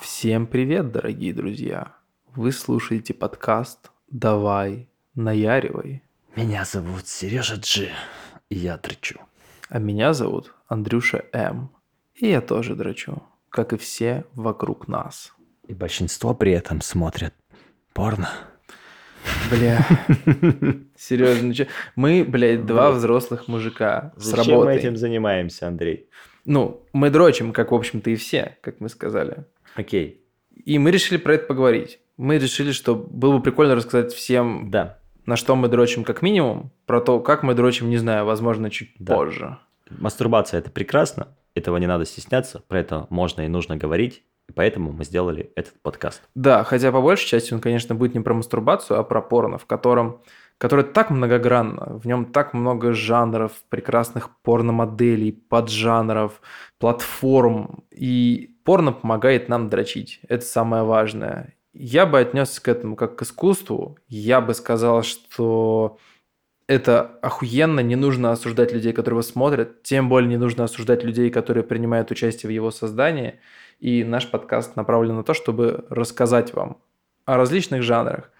Всем привет, дорогие друзья! Вы слушаете подкаст «Давай, наяривай». Меня зовут Сережа Джи, и я дрочу. А меня зовут Андрюша М. И я тоже дрочу, как и все вокруг нас. И большинство при этом смотрят порно. Бля. Серьезно, ну чё? мы, блядь, два взрослых мужика с Зачем мы работой. этим занимаемся, Андрей? Ну, мы дрочим, как, в общем-то, и все, как мы сказали. Окей, И мы решили про это поговорить. Мы решили, что было бы прикольно рассказать всем, да. на что мы дрочим как минимум, про то, как мы дрочим, не знаю, возможно, чуть Да. позже. Мастурбация – это прекрасно, этого не надо стесняться, про это можно и нужно говорить, и поэтому мы сделали этот подкаст. Да, хотя по большей части он, конечно, будет не про мастурбацию, а про порно, в котором которое так многогранно, в нем так много жанров, прекрасных порномоделей, поджанров, платформ, и порно помогает нам дрочить. Это самое важное. Я бы отнесся к этому как к искусству. Я бы сказал, что это охуенно, не нужно осуждать людей, которые его смотрят, тем более не нужно осуждать людей, которые принимают участие в его создании. И наш подкаст направлен на то, чтобы рассказать вам о различных жанрах,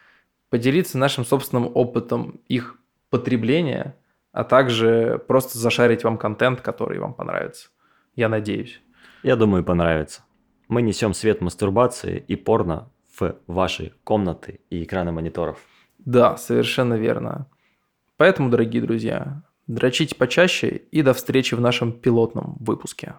поделиться нашим собственным опытом их потребления, а также просто зашарить вам контент, который вам понравится. Я надеюсь. Я думаю, понравится. Мы несем свет мастурбации и порно в ваши комнаты и экраны мониторов. Да, совершенно верно. Поэтому, дорогие друзья, дрочите почаще и до встречи в нашем пилотном выпуске.